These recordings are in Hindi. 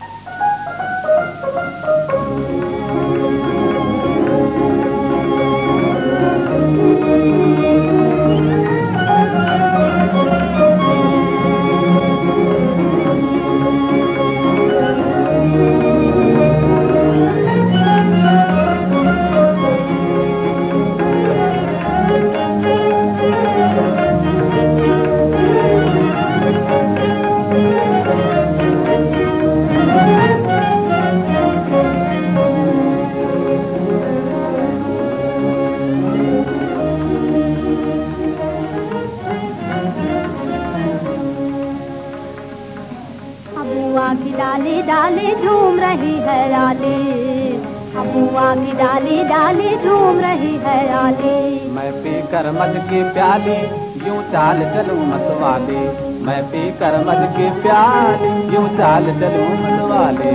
की चाल मतवाली मैं पी कर मद की प्याली यूँ चाल चलूँ मतवाली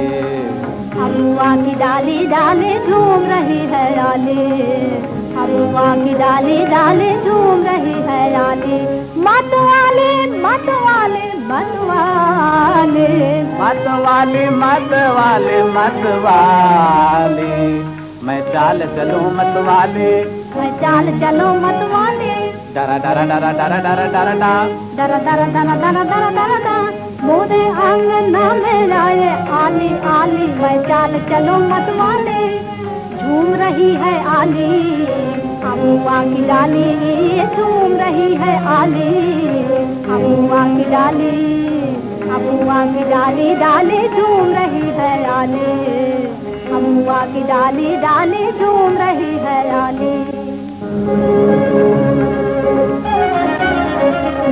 अबुआ की डाली डाली झूम रही है आली। अबुआ की डाली डाली झूम रही है आली। मत वाले मत वाले मत वाले। मत वाली मत वाले मत मैं चाल चलूँ मत वाली। मैं चाल चलो मत डरा डरा डरा डरा डरा डरा डा दरा दरा दरा दरा दरा दरा दरा मोरे आंगना में आए आली आली मैं चाल चलो मत वाले झूम रही है आली अमुआ की डाली झूम रही है आली अमुआ की डाली अमुआ की डाली डाली झूम रही है आली अमुआ की डाली डाली झूम रही है आली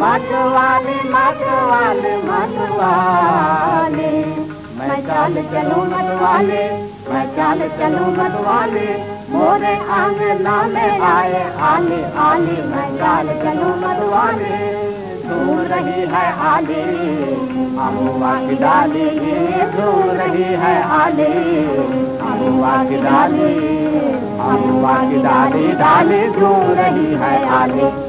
वाली मत वाली मत वाली मत वाली मत वाली मैं चाल चलूँ मत वाली मैं चाल चलूँ मत वाली मोरे आंगना में आए, आली आली। मैं चाल चलूँ मत वाली दूर रही है आली अमुआ की डाली दूर रही है आली अमुआ की डाली अमुआ की डाली डाली। दूर रही है आली।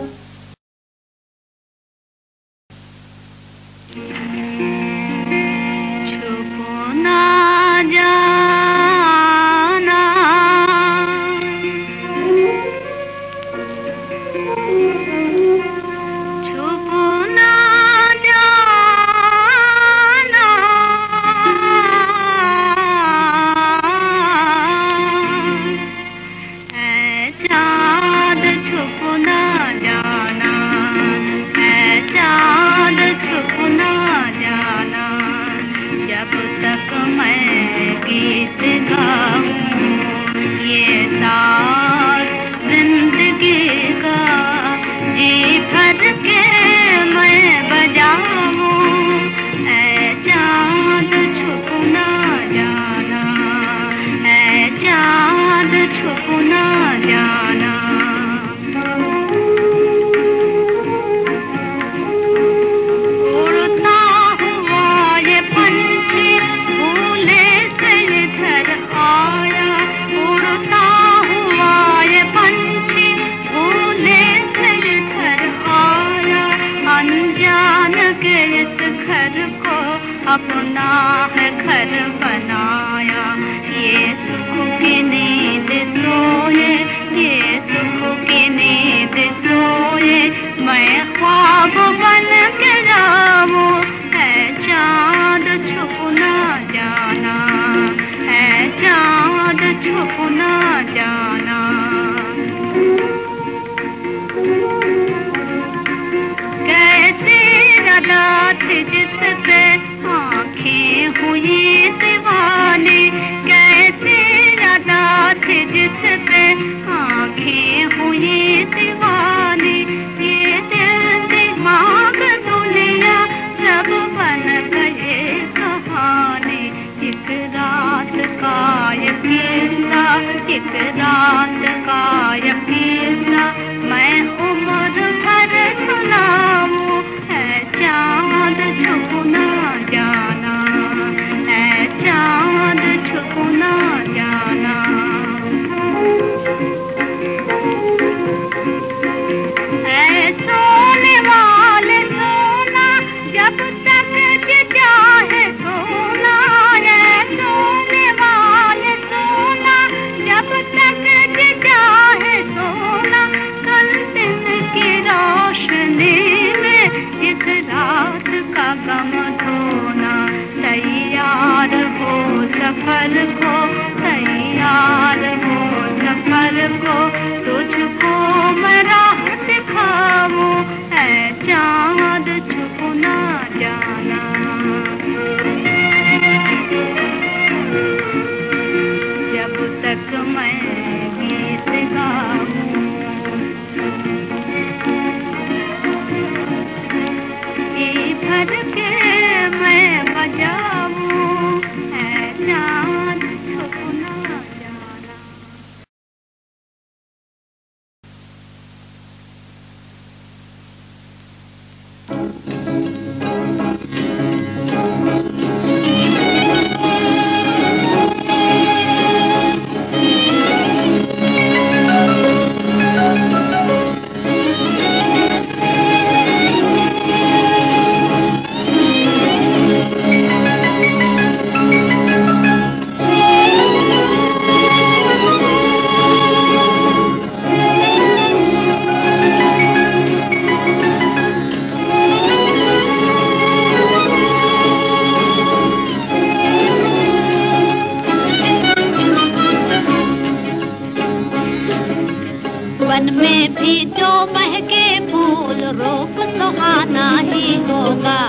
महके फूल रूप सुहाना तो ही होगा।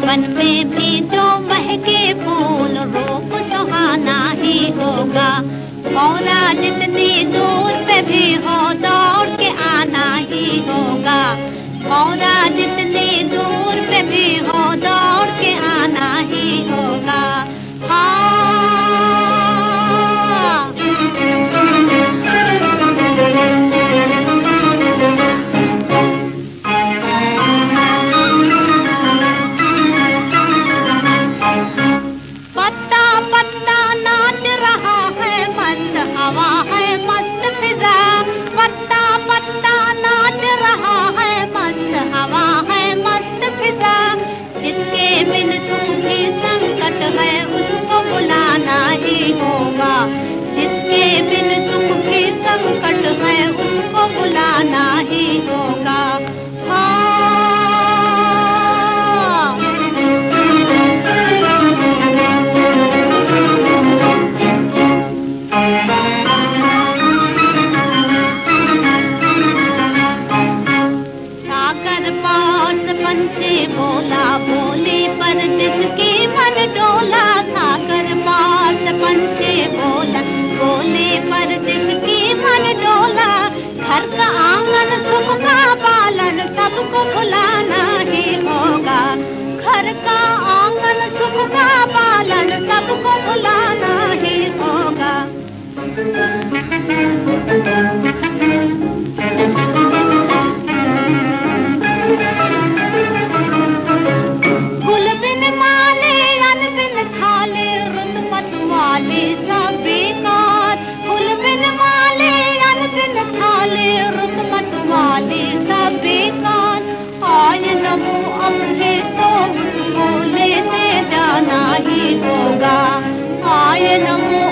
मन में भी जो महके फूल रूप सुहाना तो ही होगा। मौला जितनी दूर पे भी हो दौड़ के आना ही होगा। मौला जितनी दूर पे भी हो दौड़ के आना ही होगा। हाँ। ही होगा। जिसके बिन सुख भी संकट है उसको बुलाना ही का पालन सबको भुलाना ही होगा। घर का आँगन, सुख का पालन सबको भुलाना ही होगा। नहीं होगा आए नमो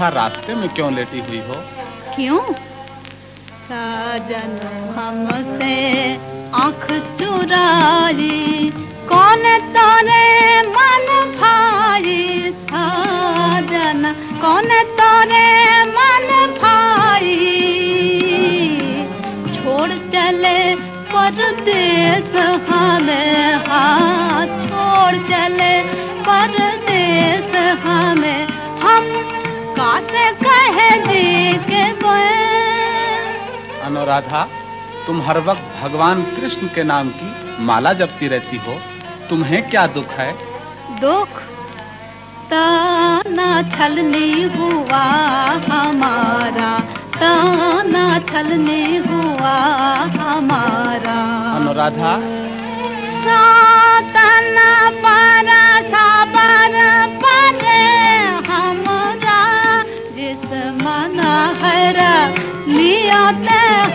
तरह रास्ते में क्यों लेटी हुई हो? क्यों? साजन हमसे आँख चुराई कौन तोरे मन भाई साजन, कौन तोरे मन भाई छोड़ चले परदेश हमें हाथ, छोड़ चले अनुराधा तुम हर वक्त भगवान कृष्ण के नाम की माला जपती रहती हो। तुम्हें क्या दुख है? दुख? ताना छलनी हुआ हमारा ताना छलनी हुआ हमारा। अनुराधा। सातना पारा साबर पारे हमरा जिस मना हरा लिया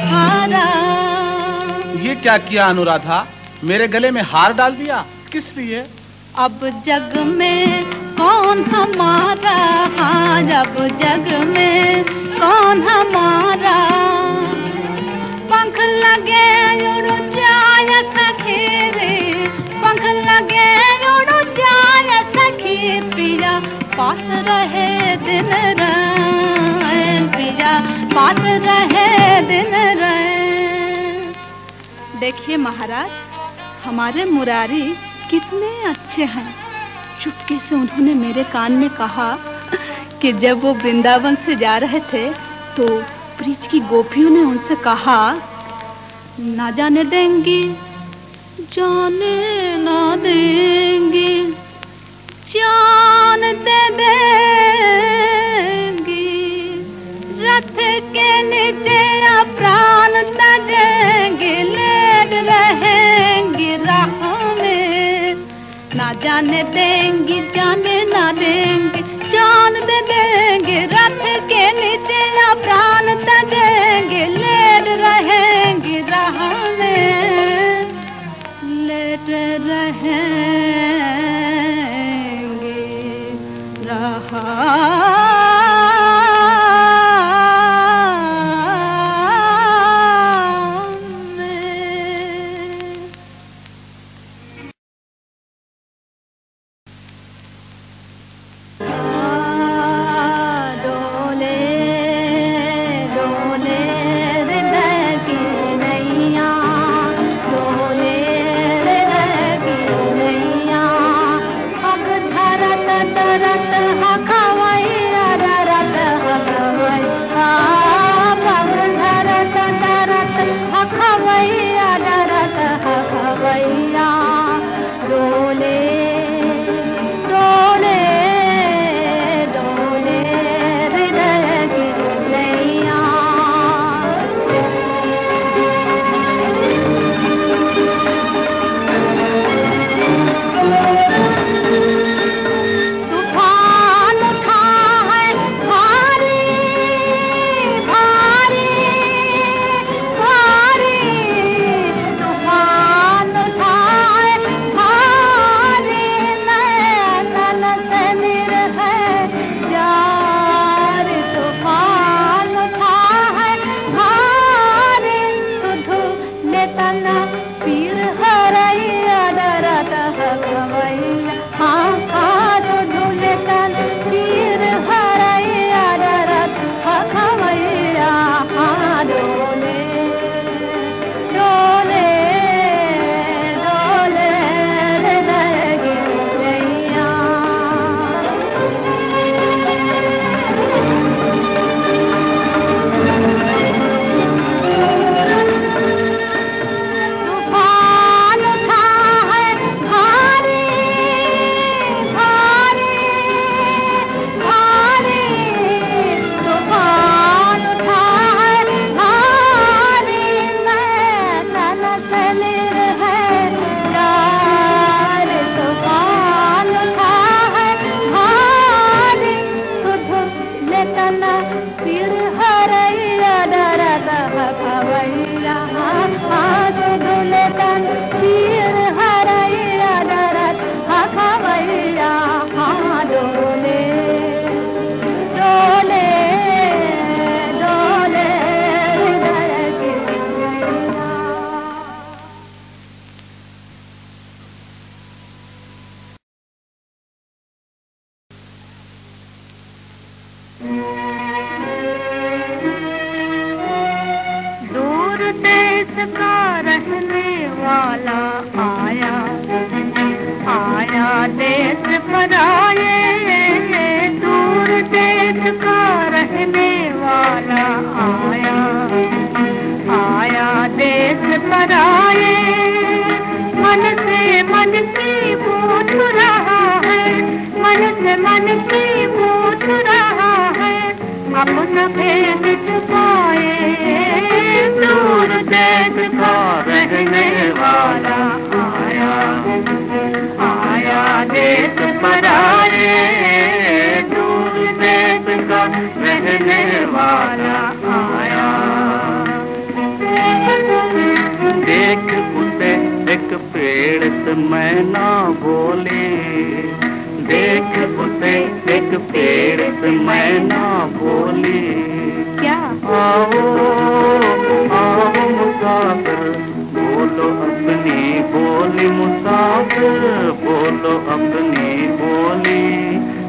हारा ये क्या किया अनुराधा? मेरे गले में हार डाल दिया? किस लिए? अब जग में कौन हमारा? हाँ अब जग में कौन हमारा? पंख लगे उड़ जाय सखी रे पंख लगे उड़ जाय सखी। पिया पास रहे दिन रैन पिया पास रहे दिन रैन देखिए महाराज, हमारे मुरारी कितने अच्छे हैं। चुपके से उन्होंने मेरे कान में कहा कि जब वो वृंदावन से जा रहे थे तो ब्रिज की गोपियों ने उनसे कहा, ना जाने देंगी, जाने ना देंगे। जान दे देंगे प्राण लेट राह ना जाने देंगे, जाने ना देंगे, जान दे देंगे, रथ के नीचे प्राण तजेंगे लेट रहेंगे राह में। लेट रहेंगे मन से मन की पूछ रहा है, अपना भेद छुपाए दूर देश का रहने वाला आया। आया देश पर आए दूर देश का रहने वाला आया। देख उसे एक पेड़ से मैना बोले देख उसे एक पेड़ से मैना बोले। क्या? आओ आओ मुसाफिर बोलो अपनी बोली मुसाफिर बोलो अपनी बोली।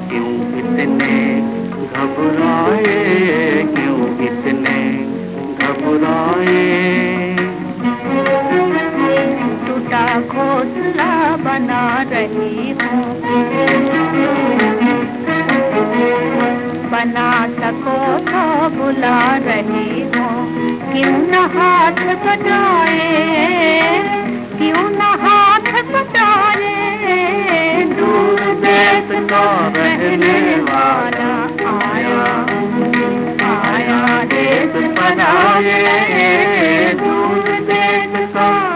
क्यों इतने घबराए क्यों इतने घबराए? का घोसला बना रही हूँ बना सको तो बुला रही हूँ क्यों न हाथ बजाए क्यों न हाथ बजाए दूर देश को रहने वाला आया आया देश बजाए दूर देश का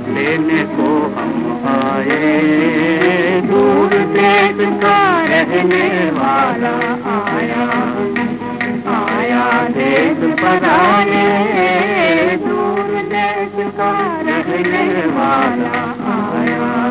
लेने को हम आए। दूर देश का रहने वाला आया। आया देश पर आए दूर देश का रहने वाला आया।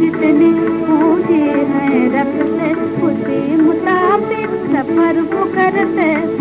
जितने बूझे हैं रखते उसी मुताबिक सफ़र को करते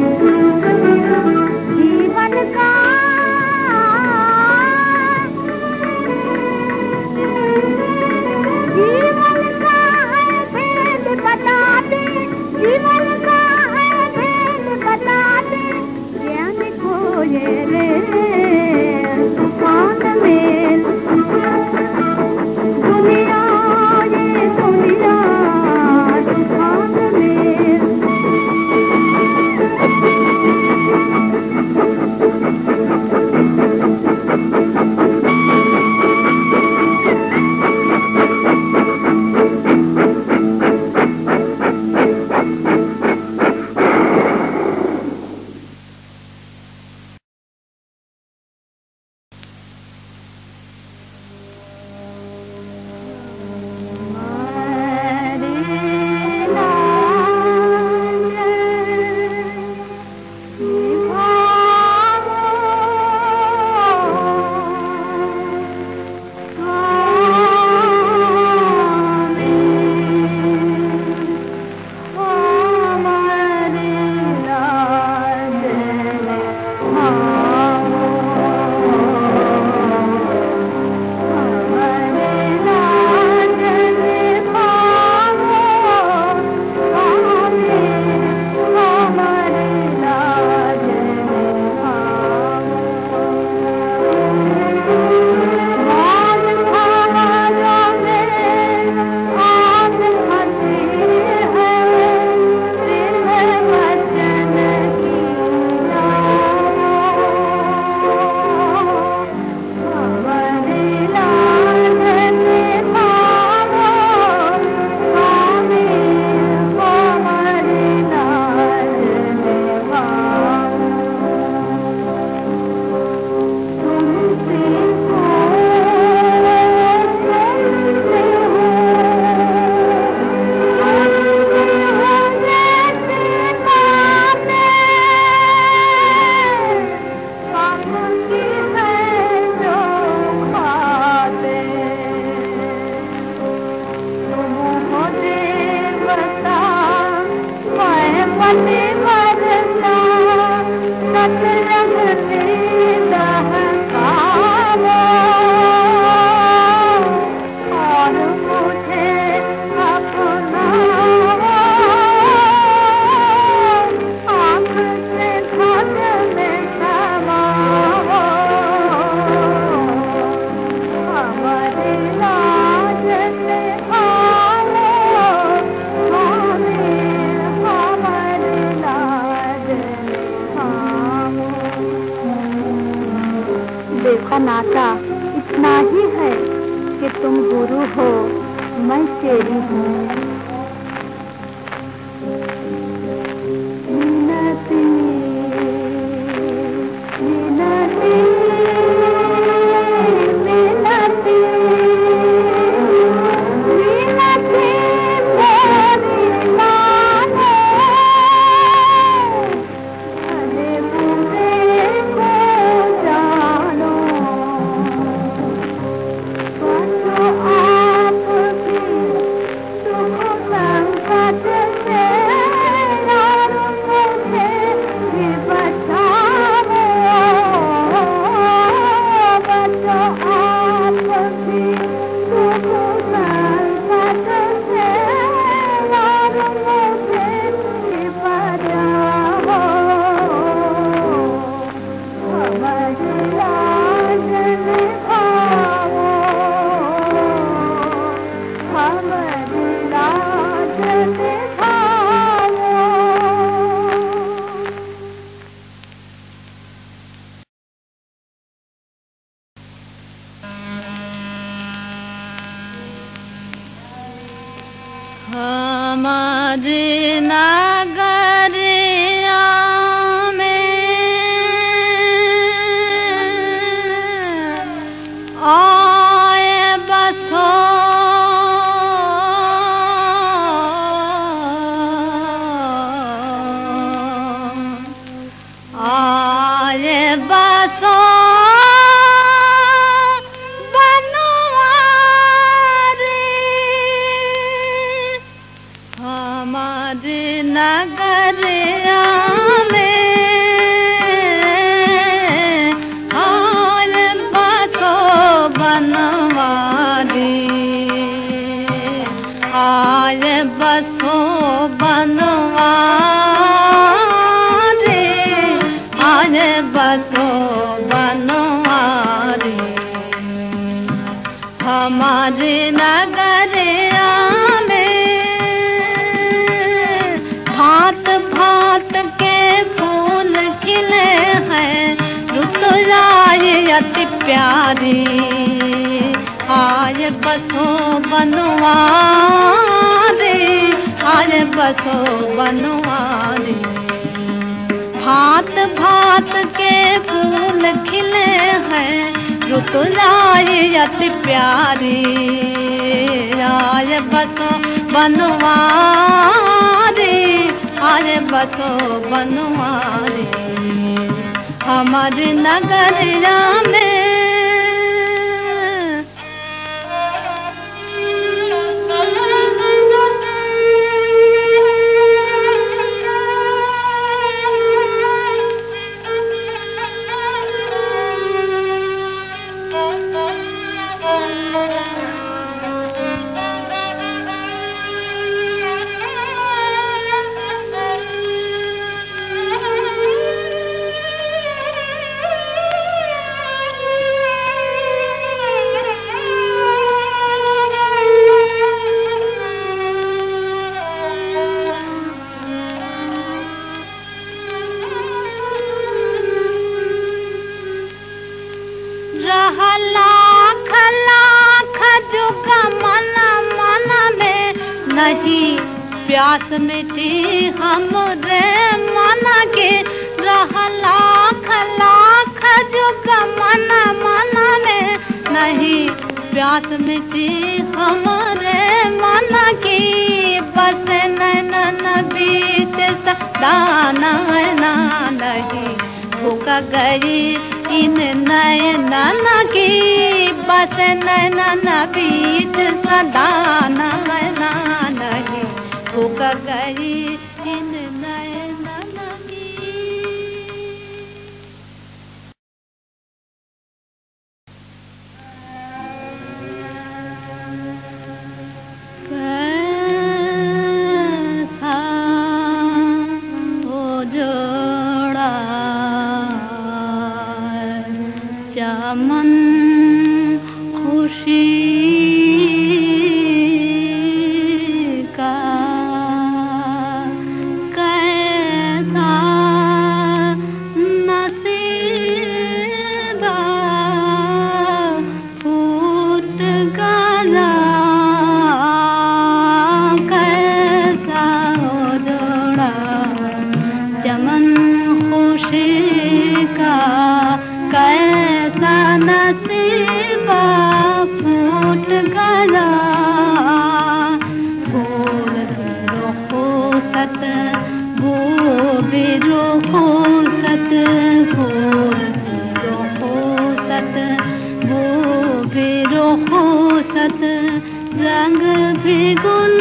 रंग भी गुल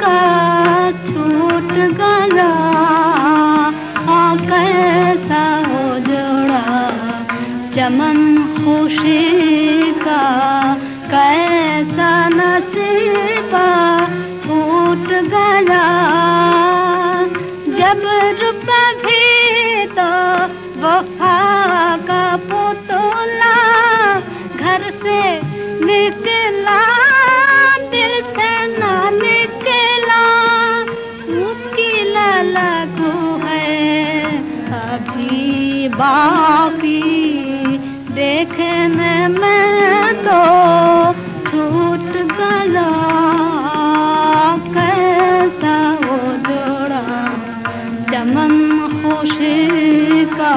का छूट गला। बाकी देखने में तो छूट गला कैसा वो जोड़ा चमन खुशी का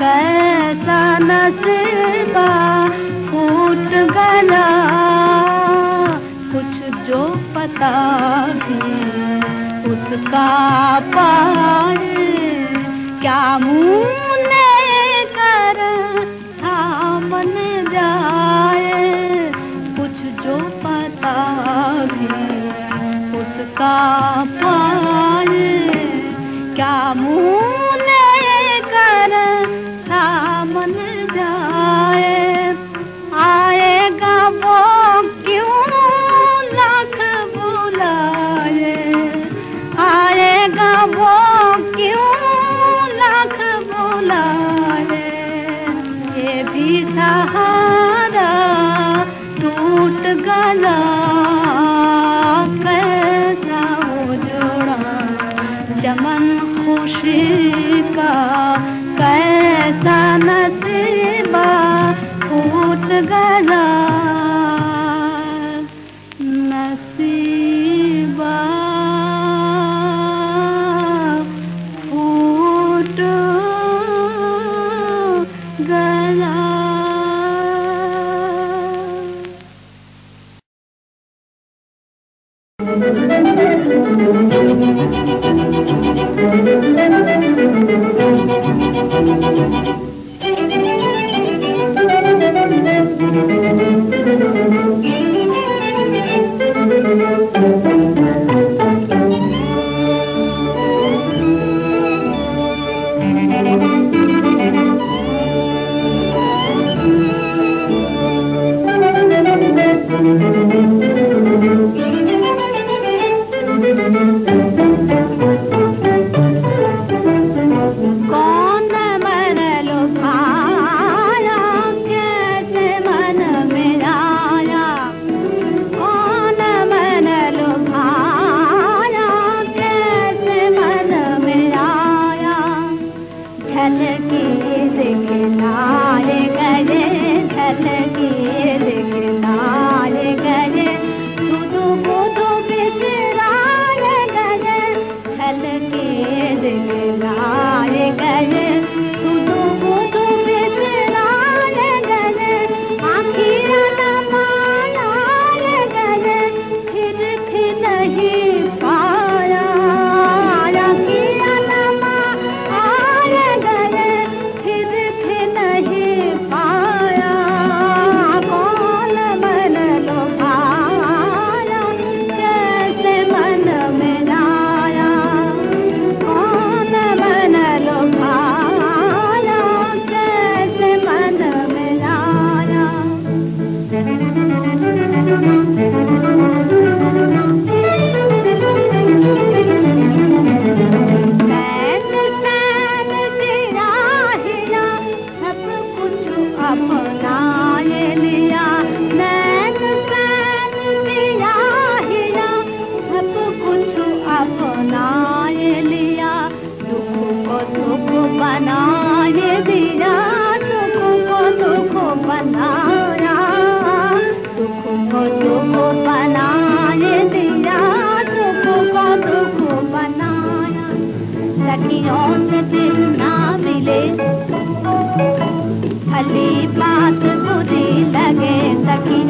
कैसा नसीबा फूट गला। कुछ जो पता भी उसका पाए, क्या मुँह बन जाए कुछ जो पता भी उसका पाए। क्या मुँह कर मन 了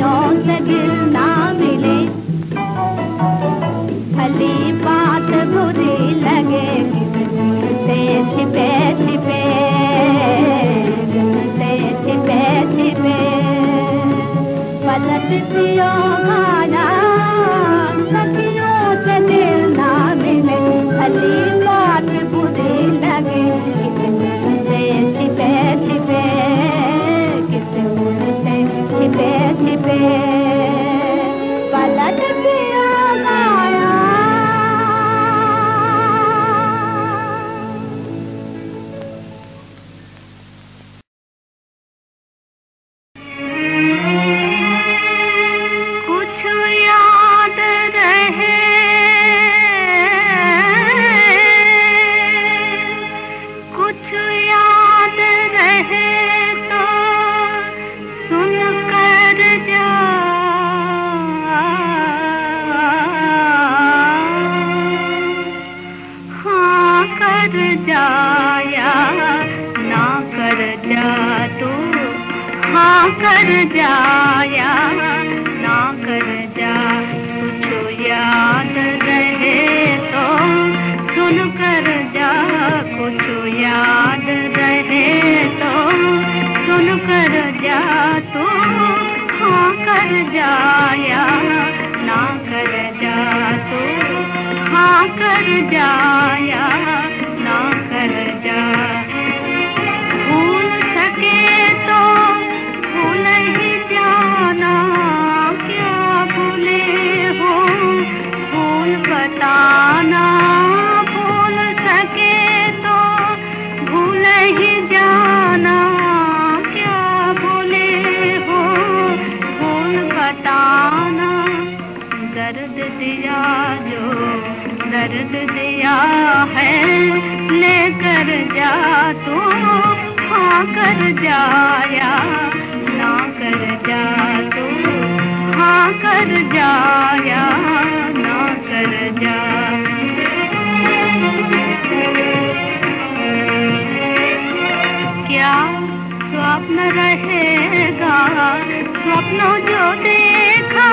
dans you bulle. रहेगा। सपनों जो देखा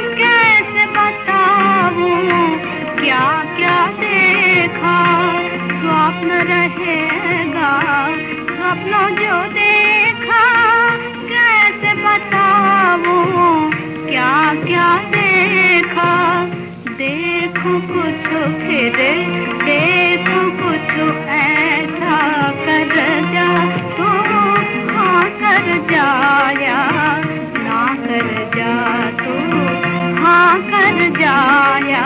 कैसे बताऊँ? क्या क्या देखा? स्वप्न रहेगा। सपनों जो देखा कैसे बताऊँ? क्या क्या देखा? देखूँ कुछ फिर। जाया ना कर जा तू हाँ कर जाया।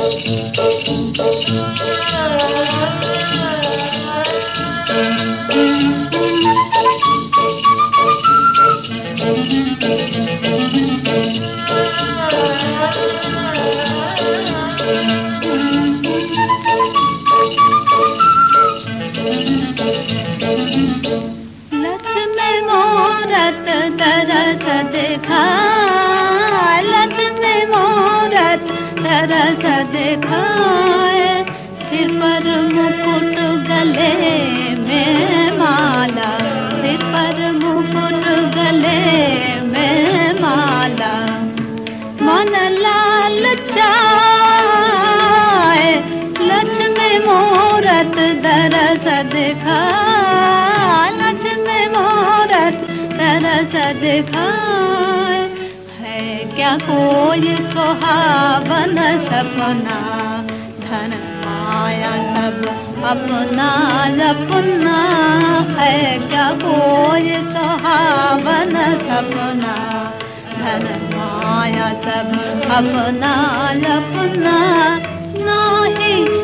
Thank you. सूरत दरसद खालच में मोहरत दरसद खाए। है क्या कोई सुहावन सपना? धन माया सब अपना सपना है क्या कोई सुहावन सपना? धन माया सब अपना सपना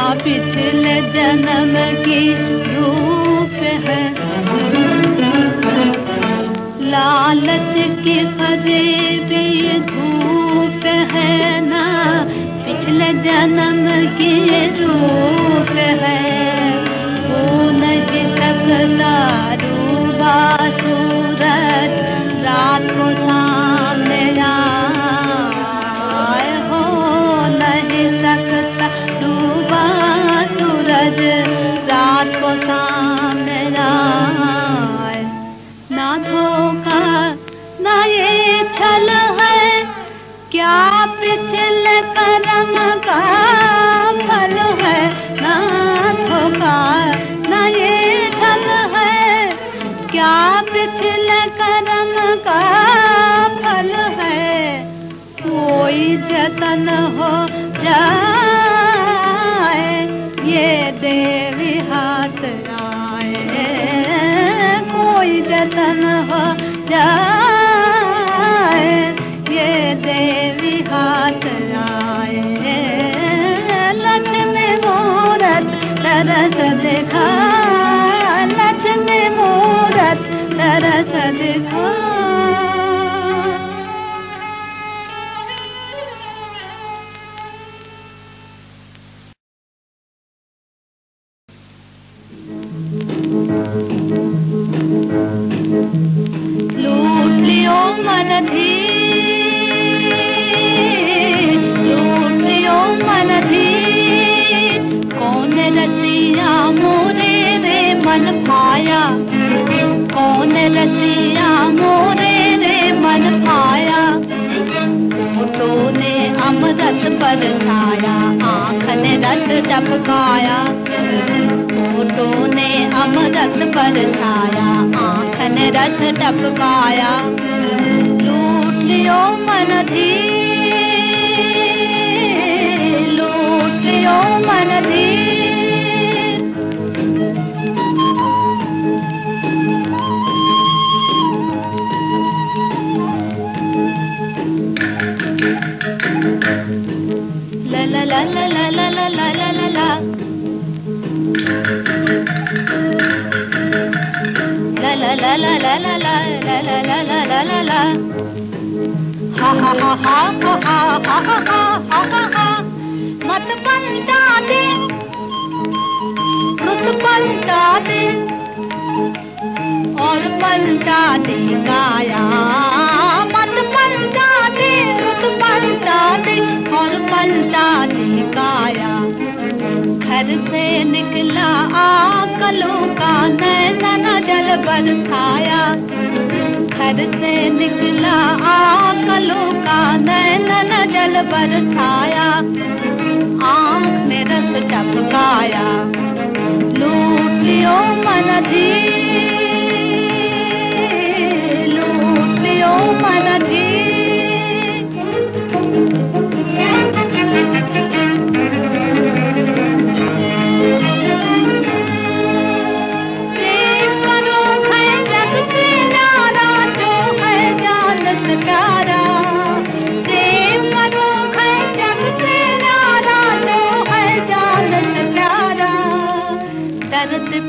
पिछले जन्म की रूप है। लालच की फरेबी धूप है ना पिछले जन्म की रूप है। वो नहीं सकता रूबा जतन हो जाए ये देवी हाथ आए। कोई जतन हो जाए। हाथ आए। लक्ष्मी मूरत तरस दिखा। लक्ष्मी मूरत तरस दिखा।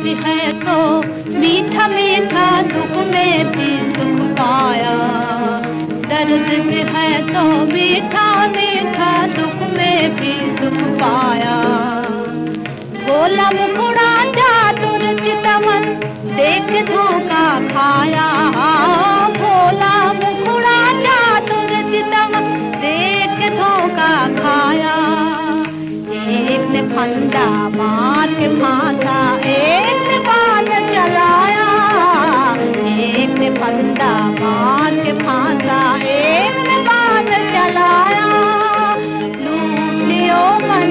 भी है तो मीठा मीठा दुख में भी सुख पाया। दर्द भी है तो मीठा मीठा दुख में भी सुख पाया। बोला मुकुड़ा चातुर चितवन, देख धोखा खाया। भोला मुकुड़ा चातुर चितवन, देख धोखा खाया। ने फंदा मार फांसा, एक ने बाल चलाया, एक ने फंदा मार के फांसा, एक ने बाल चलाया। लूट मन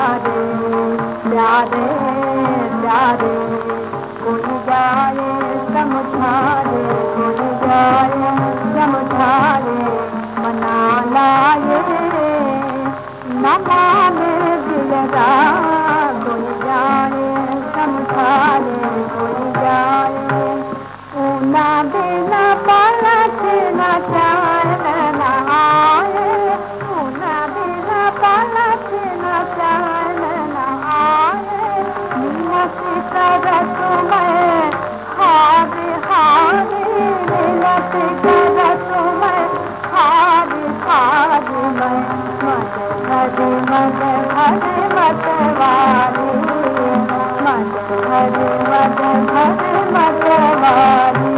प्यारे प्यारे प्यारे कुल वे समुझारे कुल वे समधारे मनाले ननाले दिलदार खिलत मत ख़ुमन मत मदवारी हर